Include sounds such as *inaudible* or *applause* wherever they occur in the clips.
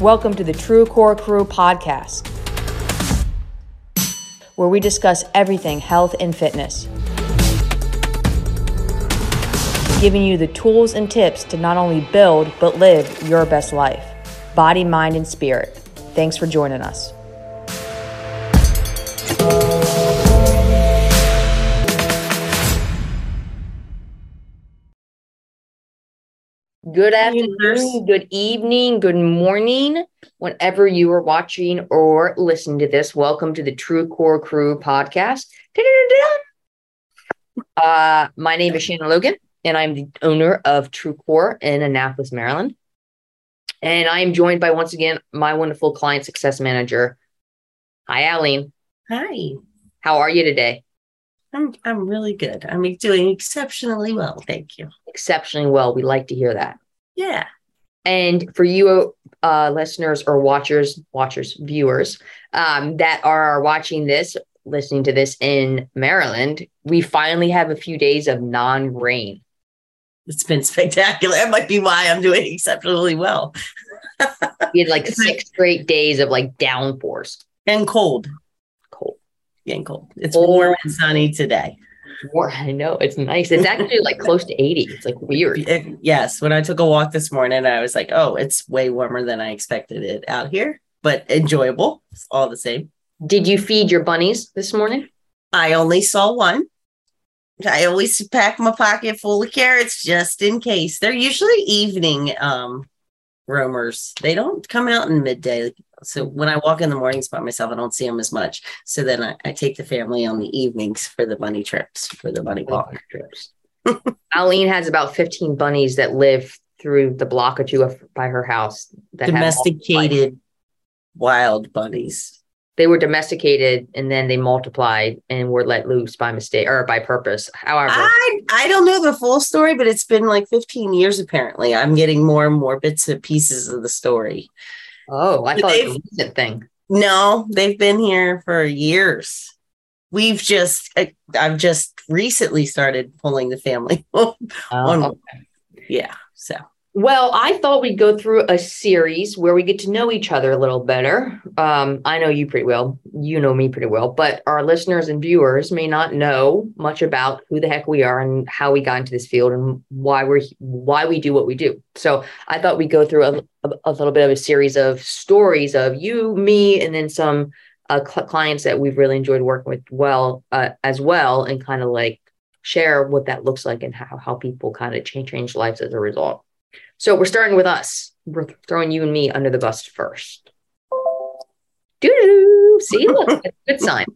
Welcome to the True Core Crew podcast, where we discuss everything health and fitness, giving you the tools and tips to not only build but live your best life body, mind, and spirit. Thanks for joining us. Good afternoon, good evening, good morning, whenever you are watching or listening to this. Welcome to the True Core Crew podcast. Uh, my name is Shannon Logan, and I'm the owner of True Core in Annapolis, Maryland. And I am joined by once again my wonderful client success manager. Hi, Aline. Hi. How are you today? I'm I'm really good. I'm doing exceptionally well. Thank you. Exceptionally well. We like to hear that. Yeah. And for you uh, listeners or watchers, watchers, viewers um, that are watching this, listening to this in Maryland, we finally have a few days of non-rain. It's been spectacular. That might be why I'm doing exceptionally well. we had like *laughs* six straight days of like downpours and cold. Getting cold. It's cold. warm and sunny today. More, I know it's nice. *laughs* It's actually like close to 80. It's like weird. It, yes. When I took a walk this morning, I was like, oh, it's way warmer than I expected it out here, but enjoyable it's all the same. Did you feed your bunnies this morning? I only saw one. I always pack my pocket full of carrots just in case. They're usually evening um, roamers. They don't come out in midday. So when I walk in the mornings by myself, I don't see them as much. So then I, I take the family on the evenings for the bunny trips, for the bunny walk trips. Aline *laughs* has about 15 bunnies that live through the block or two by her house. Domesticated wild bunnies they were domesticated and then they multiplied and were let loose by mistake or by purpose. However, I, I don't know the full story, but it's been like 15 years apparently. I'm getting more and more bits and pieces of the story. Oh, I thought it was a recent thing. No, they've been here for years. We've just, I've just recently started pulling the family. *laughs* oh, okay. Yeah. So well, I thought we'd go through a series where we get to know each other a little better. Um, I know you pretty well, you know me pretty well, but our listeners and viewers may not know much about who the heck we are and how we got into this field and why we're why we do what we do. So I thought we'd go through a, a, a little bit of a series of stories of you, me, and then some uh, cl- clients that we've really enjoyed working with well uh, as well, and kind of like share what that looks like and how how people kind of change change lives as a result. So we're starting with us. We're throwing you and me under the bus first. Doo doo. See, look, good sign.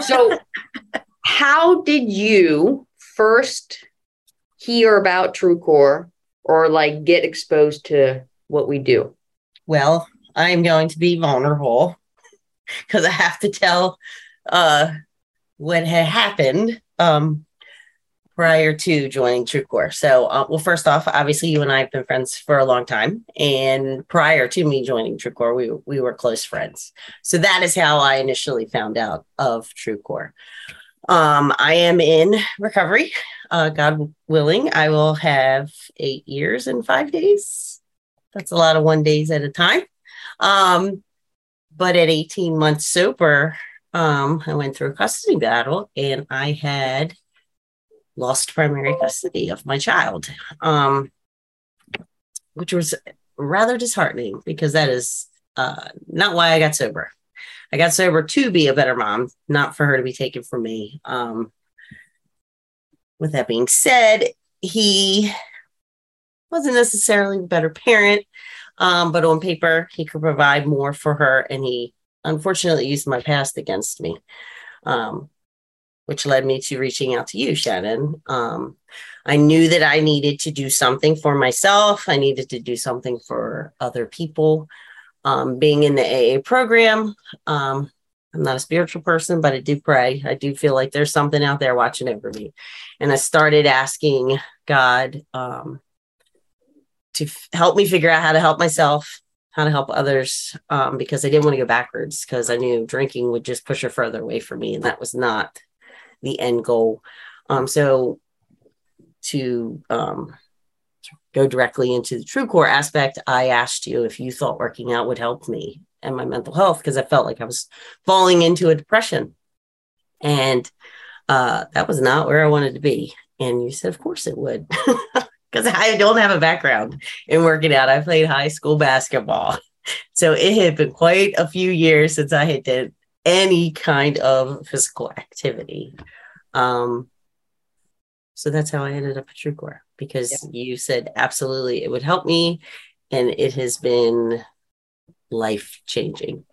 So, how did you first hear about TrueCore or like get exposed to what we do? Well, I'm going to be vulnerable *laughs* because I have to tell uh, what had happened. Um, prior to joining TrueCore. So, uh, well, first off, obviously, you and I have been friends for a long time, and prior to me joining TrueCore, we we were close friends. So that is how I initially found out of TrueCore. Um, I am in recovery. Uh, God willing, I will have eight years in five days. That's a lot of one days at a time. Um, but at 18 months sober, um, I went through a custody battle and I had lost primary custody of my child, um, which was rather disheartening because that is uh, not why I got sober. I got sober to be a better mom, not for her to be taken from me. Um, with that being said, he wasn't necessarily a better parent, um, but on paper, he could provide more for her. And he unfortunately used my past against me. Um, which led me to reaching out to you, Shannon. Um, I knew that I needed to do something for myself. I needed to do something for other people. Um, being in the AA program, um, I'm not a spiritual person, but I do pray. I do feel like there's something out there watching over me. And I started asking God um, to f- help me figure out how to help myself, how to help others, um, because I didn't want to go backwards because I knew drinking would just push her further away from me. And that was not the end goal. Um, so to um, go directly into the true core aspect, I asked you if you thought working out would help me and my mental health because I felt like I was falling into a depression. And uh, that was not where I wanted to be. And you said, of course it would. *laughs* Because I don't have a background in working out. I played high school basketball. So it had been quite a few years since I had did any kind of physical activity. Um, so that's how I ended up at TrueCore because yeah. you said absolutely it would help me. And it has been life changing.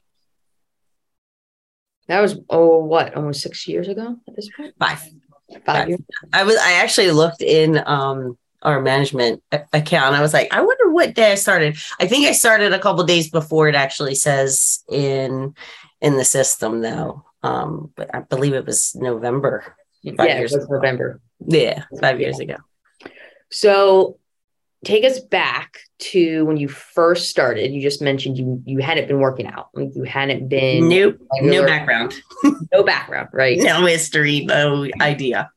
That was oh what almost six years ago at this point. Five. Five, Five. years. I was I actually looked in um our management account. I was like, I wonder what day I started. I think I started a couple days before it actually says in in the system though. Um, but I believe it was November. yeah, it was ago. November. Yeah, five years ago. So take us back to when you first started. You just mentioned you you hadn't been working out. You hadn't been nope, no background. no background, right? *laughs* No history, no idea.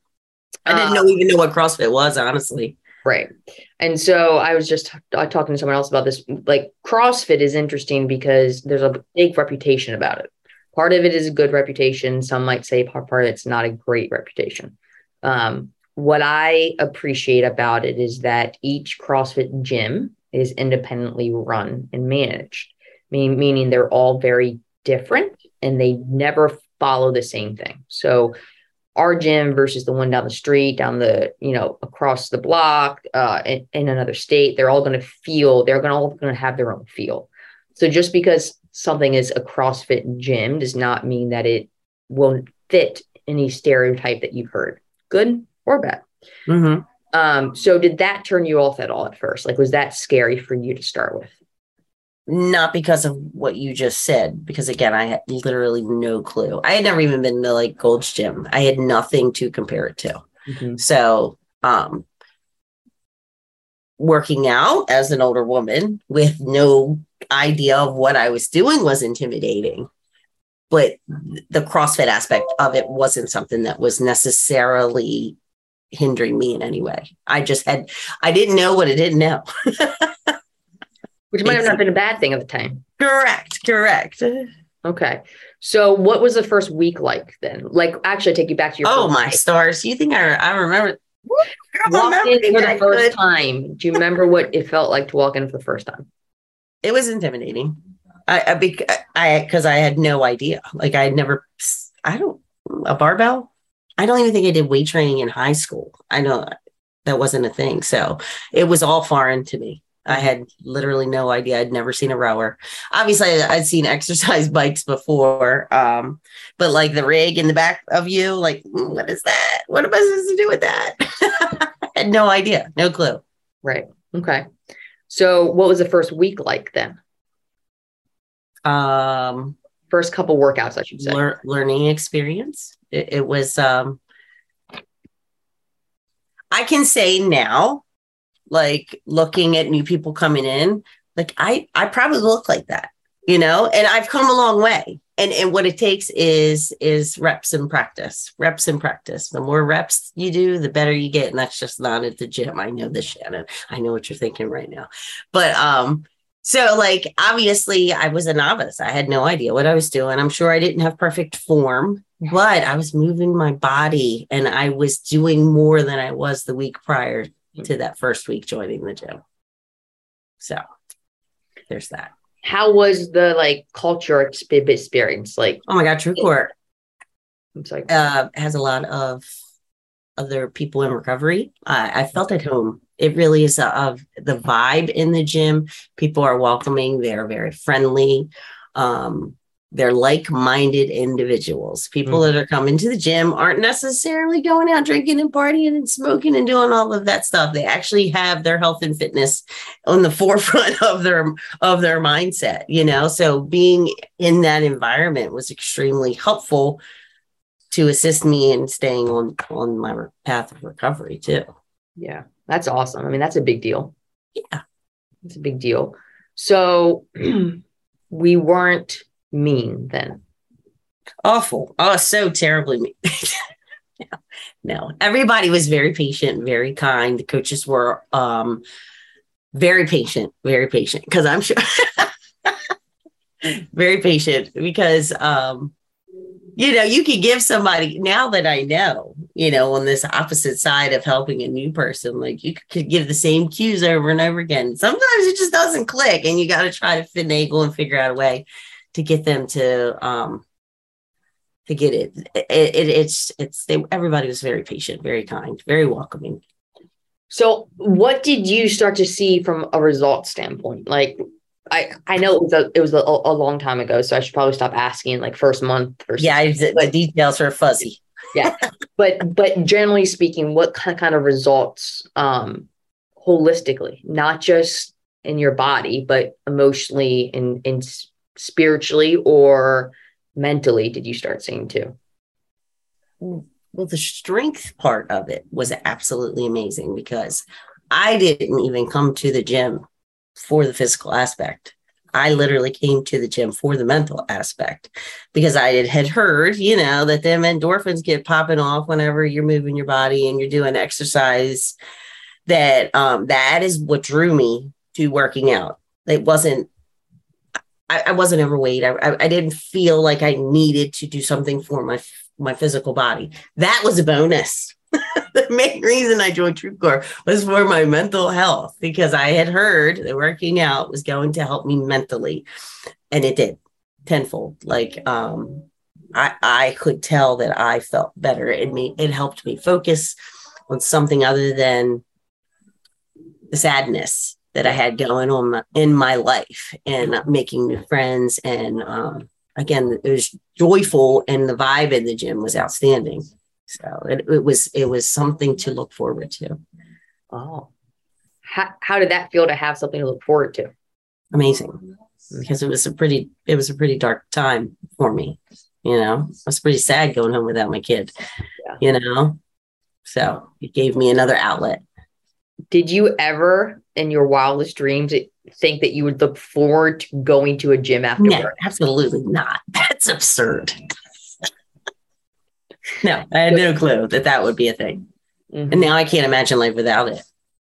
I didn't know um, even know what CrossFit was, honestly. Right. And so I was just uh, talking to someone else about this. Like CrossFit is interesting because there's a big reputation about it. Part of it is a good reputation. Some might say part, part of it's not a great reputation. Um, what I appreciate about it is that each CrossFit gym is independently run and managed, mean, meaning they're all very different and they never follow the same thing. So our gym versus the one down the street, down the, you know, across the block, uh, in, in another state, they're all going to feel, they're going to all going to have their own feel. So just because something is a CrossFit gym does not mean that it won't fit any stereotype that you've heard. Good, or bad. Mm-hmm. Um, so did that turn you off at all at first? Like, was that scary for you to start with? Not because of what you just said, because again, I had literally no clue. I had never even been to like Gold's Gym. I had nothing to compare it to. Mm-hmm. So, um, working out as an older woman with no idea of what I was doing was intimidating. But the CrossFit aspect of it wasn't something that was necessarily hindering me in any way. I just had, I didn't know what I didn't know. *laughs* Which might have not been a bad thing at the time. Correct. Correct. Okay. So what was the first week like then? Like actually take you back to your Oh my stars. You think I I remember walked in for the first good. time. Do you remember what it felt like to walk in for the first time? It was intimidating. I, I because I because I had no idea. Like I had never I don't a barbell. I don't even think I did weight training in high school. I know that wasn't a thing. So it was all foreign to me. I had literally no idea. I'd never seen a rower. Obviously, I'd seen *laughs* exercise bikes before, um, but like the rig in the back of you, like, mm, what is that? What am I supposed to do with that? I *laughs* had no idea, no clue. Right. Okay. So, what was the first week like then? Um, first couple workouts, I should say. Lear- learning experience it, it was um I can say now, like looking at new people coming in, like I I probably look like that, you know, and I've come a long way. And and what it takes is is reps and practice, reps and practice. The more reps you do, the better you get. And that's just not at the gym. I know this, Shannon. I know what you're thinking right now. But um, so like obviously I was a novice. I had no idea what I was doing. I'm sure I didn't have perfect form but I was moving my body and I was doing more than I was the week prior to that first week joining the gym. So there's that. How was the like culture experience? Like, oh my God, True Core. I'm sorry. Uh, has a lot of other people in recovery. I, I felt at home. It really is of the vibe in the gym. People are welcoming. They're very friendly. Um, they're like-minded individuals. People mm-hmm. that are coming to the gym aren't necessarily going out drinking and partying and smoking and doing all of that stuff. They actually have their health and fitness on the *laughs* forefront of their of their mindset, you know. So being in that environment was extremely helpful to assist me in staying on on my path of recovery too. Yeah. That's awesome. I mean, that's a big deal. Yeah. It's a big deal. So *clears throat* we weren't mean then? Awful. Oh, so terribly mean. *laughs* no, everybody was very patient, very kind. The coaches were um, very patient, very patient. Because I'm sure *laughs* very patient because um you know you could give somebody now that i know you know on this opposite side of helping a new person like you could give the same cues over and over again sometimes it just doesn't click and you got to try to finagle and figure out a way to get them to um to get it, it, it it's it's they everybody was very patient very kind very welcoming so what did you start to see from a result standpoint like I I know it was a it was a, a, long time ago, so I should probably stop asking like first month or yeah. the details are fuzzy. yeah, but but generally speaking, what kind kind of results um holistically, not just in your body, but emotionally and and spiritually or mentally, did you start seeing too? Well, the strength part of it was absolutely amazing because I didn't even come to the gym for the physical aspect. I literally came to the gym for the mental aspect because I had heard, you know, that them endorphins get popping off whenever you're moving your body and you're doing exercise. That um, that is what drew me to working out. It wasn't. I, I wasn't overweight. I, I, didn't feel like I needed to do something for my my physical body. That was a bonus *laughs* the main reason I joined TrueCore was for my mental health because I had heard that working out was going to help me mentally, and it did tenfold. Like um, I I could tell that I felt better. It me it helped me focus on something other than the sadness that I had going on in my life and making new friends. And um, again, it was joyful, and the vibe in the gym was outstanding. So it, it was it was something to look forward to. Oh, how how did that feel to have something to look forward to? Amazing, because it was a pretty it was a pretty dark time for me. You know, I was pretty sad going home without my kid. Yeah. You know, so it gave me another outlet. Did you ever, in your wildest dreams, think that you would look forward to going to a gym after no, absolutely not. *laughs* That's absurd no, I had no clue that that would be a thing. Mm-hmm. And now I can't imagine life without it.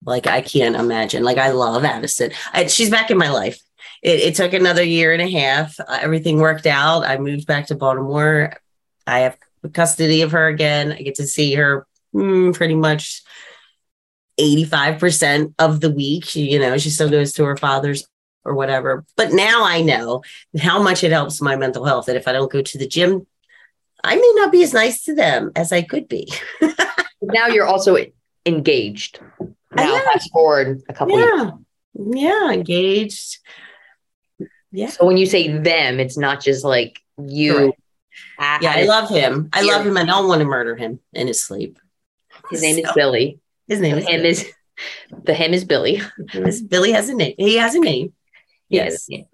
Like I can't imagine. Like I love Addison. I, she's back in my life. It, it took another year and a half. Uh, everything worked out. I moved back to Baltimore. I have custody of her again. I get to see her mm, pretty much 85% of the week. She, you know, she still goes to her father's or whatever. But now I know how much it helps my mental health that if I don't go to the gym I may not be as nice to them as I could be. *laughs* now you're also engaged. Now fast forward a couple yeah. years. Yeah, engaged. Yeah. So when you say them, it's not just like you. Yeah, I, I love him. I love him. I don't want to murder him in his sleep. His name so, is Billy. His name is him Billy. is the him is Billy. Billy has a name. He has a name. Yes. yes.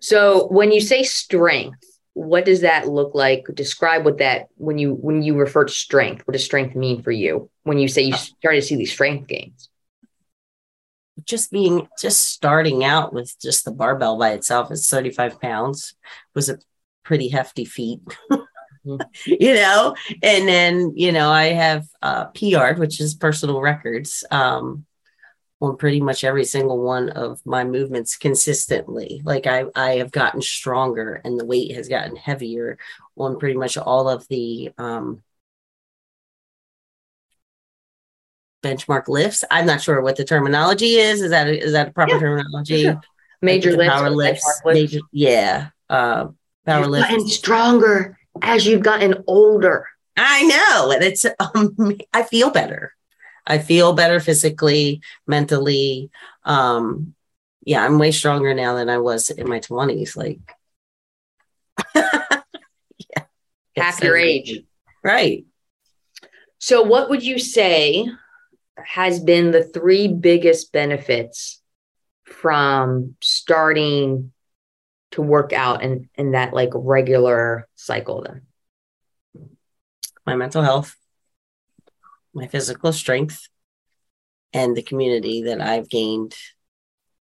So when you say strength, what does that look like describe what that when you when you refer to strength what does strength mean for you when you say you started to see these strength gains just being just starting out with just the barbell by itself is 35 pounds was a pretty hefty feat mm-hmm. *laughs* *laughs* you know and then you know i have uh pr which is personal records um on pretty much every single one of my movements consistently. Like I, I have gotten stronger and the weight has gotten heavier on pretty much all of the um, benchmark lifts. I'm not sure what the terminology is. Is that a, is that a proper yeah, terminology? Sure. Major lifts, power lifts, major, yeah, uh, power lifts. Gotten stronger as you've gotten older. I know, and it's um, I feel better. I feel better physically, mentally. Um, yeah, I'm way stronger now than I was in my 20s. Like, *laughs* yeah, half your age. Right. So, what would you say has been the three biggest benefits from starting to work out in, in that like regular cycle then? My mental health, my physical strength, and the community that I've gained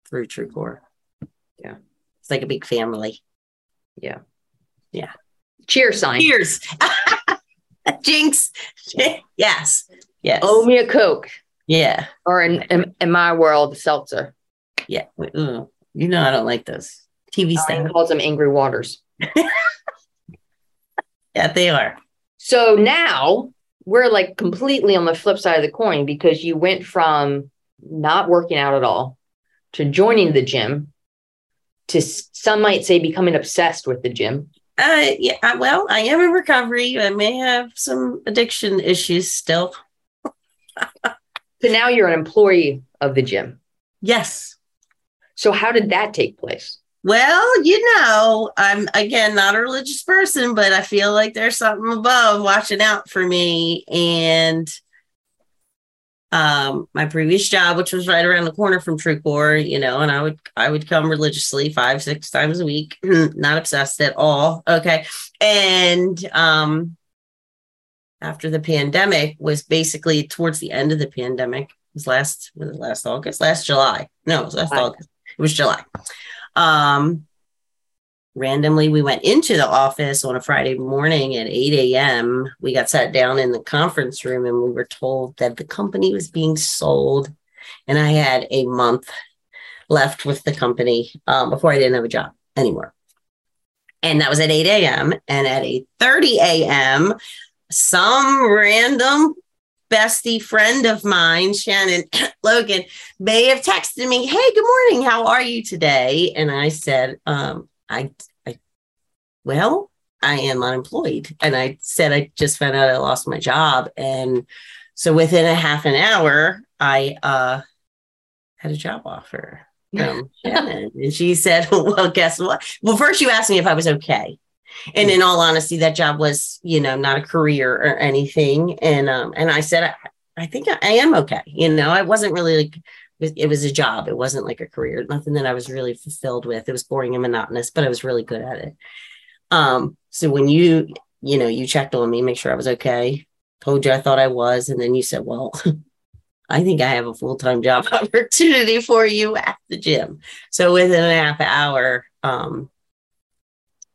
through True Core. Yeah. It's like a big family. Yeah. Yeah. Cheers sign. Cheers. *laughs* Jinx. *laughs* yes. Yes. Owe me a Coke. Yeah. Or in, in, in my world, seltzer. Yeah. You know I don't like those TV stuff. calls them angry waters. *laughs* Yeah, they are. So now we're like completely on the flip side of the coin because you went from not working out at all to joining the gym to some might say becoming obsessed with the gym. Uh, yeah. I- Well, I am in recovery. I may have some addiction issues still. *laughs* So now you're an employee of the gym. Yes. So how did that take place? Well, you know, I'm again not a religious person, but I feel like there's something above watching out for me. And um, my previous job, which was right around the corner from TrueCore, you know, and I would I would come religiously five, six times a week, *clears throat* not obsessed at all. Okay. And um after the pandemic was basically towards the end of the pandemic, it was last was it last August, last July. No, it was last August. It was July. Um, randomly, we went into the office on a Friday morning at 8 a.m. We got sat down in the conference room and we were told that the company was being sold. And I had a month left with the company um, before I didn't have a job anymore. And that was at 8 a.m. And at 8:30 a.m., some random bestie friend of mine, Shannon *coughs* Logan, may have texted me, "Hey, good morning. How are you today?" And I said, um, "I, I, well, I am unemployed." And I said, "I just found out I lost my job." And so within a half an hour, I uh, had a job offer *laughs* from Shannon, and she said, *laughs* "Well, guess what? Well, first you asked me if I was okay." And in all honesty, that job was, you know, not a career or anything. And um, and I said, I, I think I, I am okay. You know, I wasn't really like it was a job. It wasn't like a career, nothing that I was really fulfilled with. It was boring and monotonous, but I was really good at it. Um, so when you, you know, you checked on me, make sure I was okay, told you I thought I was, and then you said, Well, *laughs* I think I have a full-time job *laughs* opportunity for you at the gym. So within a half hour, um,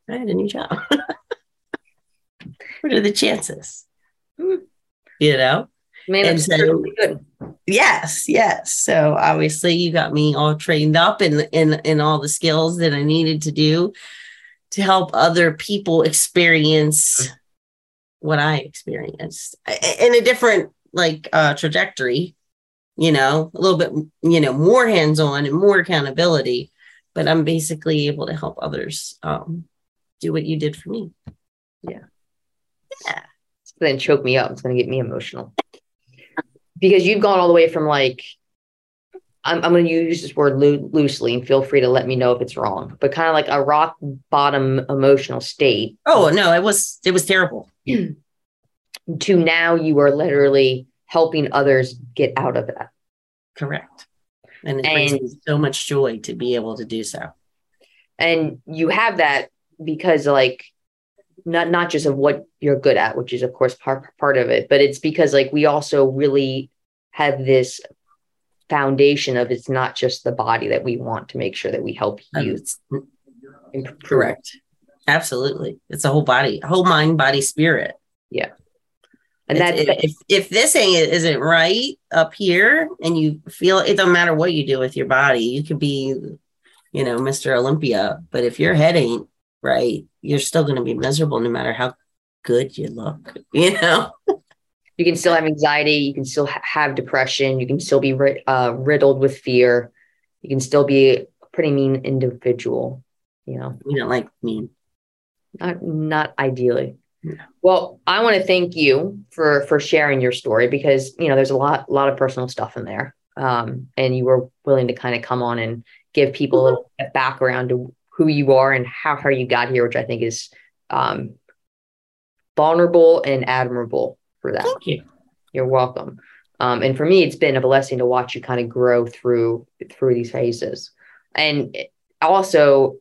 I had a new job. *laughs* what are the chances? Hmm. You know? Man, And so- good. Yes, yes. So obviously you got me all trained up in in in all the skills that I needed to do to help other people experience what I experienced in a different like uh trajectory, you know, a little bit you know, more hands-on and more accountability, but I'm basically able to help others um do what you did for me. Yeah. Yeah. Then choke me up. It's going to get me emotional. Because you've gone all the way from like, I'm, I'm going to use this word loo- loosely and feel free to let me know if it's wrong, but kind of like a rock bottom emotional state Oh no, it was it was terrible. *clears throat* to now you are literally helping others get out of that. Correct. And it brings And- me so much joy to be able to do so. And you have that because like, not not just of what you're good at, which is of course part part of it, but it's because like we also really have this foundation of it's not just the body that we want to make sure that we help you correct. Absolutely. It's a whole body, whole mind, body, spirit. Yeah. And that if, if this thing isn't right up here and you feel it don't matter what you do with your body, you could be, you know, Mr. Olympia, but if your head ain't right, you're still going to be miserable no matter how good you look, *laughs* you know? you can still have anxiety you can still ha- have depression you can still be rid- uh, riddled with fear. You can still be a pretty mean individual you know? You don't like mean. not not ideally. Well i want to thank you for for sharing your story because you know there's a lot lot of personal stuff in there. Um and you were willing to kind of come on and give people a little bit background to who you are and how how you got here which i think is um vulnerable and admirable for that Thank you. you're welcome. Um, and for me, it's been a blessing to watch you kind of grow through through these phases. And also,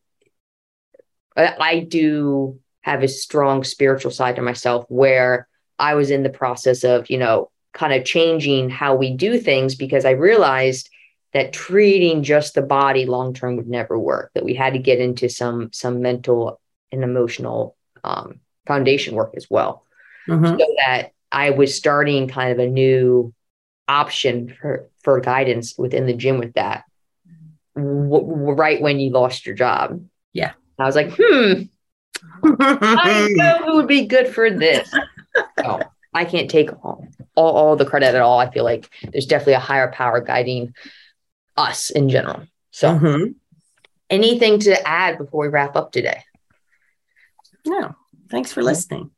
I, I do have a strong spiritual side to myself where I was in the process of, you know, kind of changing how we do things because I realized that treating just the body long term would never work. That we had to get into some some mental and emotional um, foundation work as well Mhm. so that I was starting kind of a new option for for guidance within the gym with that w- right when you lost your job. Yeah. I was like, hmm, I *laughs* know who would be good for this. So I can't take all, all, all the credit at all. I feel like there's definitely a higher power guiding us in general. So, Mhm. anything to add before we wrap up today? No, thanks for listening.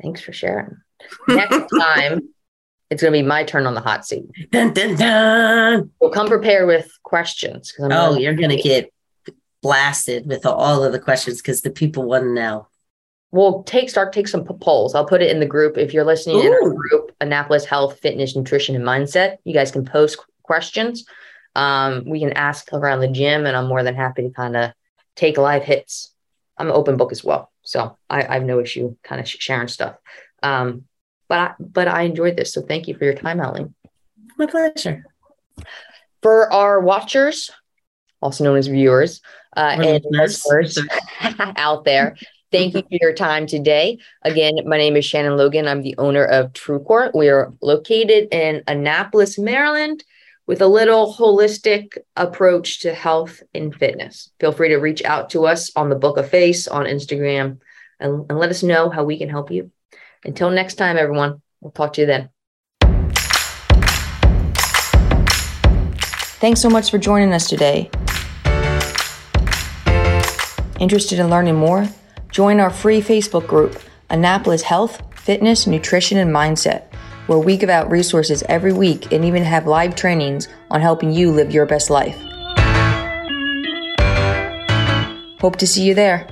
Thanks for sharing. Next *laughs* time, it's going to be my turn on the hot seat. Dun, dun, dun. We'll come prepared with questions. I'm Oh, really- you're going to get blasted with all of the questions because the people want to know. We'll take start take some polls. I'll put it in the group. If you're listening in our group, Annapolis Health, Fitness, Nutrition, and Mindset, you guys can post questions. Um, we can ask around the gym, and I'm more than happy to kind of take live hits. I'm an open book as well, so I, I have no issue kind of sharing stuff. Um, but I, but I enjoyed this, so thank you for your time, Eileen. My pleasure. For our watchers, also known as viewers, uh, and listeners. *laughs* out there. Thank you for your time today. Again, my name is Shannon Logan. I'm the owner of TrueCore. We are located in Annapolis, Maryland, with a little holistic approach to health and fitness. Feel free to reach out to us on the Book of Face on Instagram and, and let us know how we can help you. Until next time, everyone, we'll talk to you then. Thanks so much for joining us today. Interested in learning more? Join our free Facebook group, Annapolis Health, Fitness, Nutrition, and Mindset, where we give out resources every week and even have live trainings on helping you live your best life. Hope to see you there.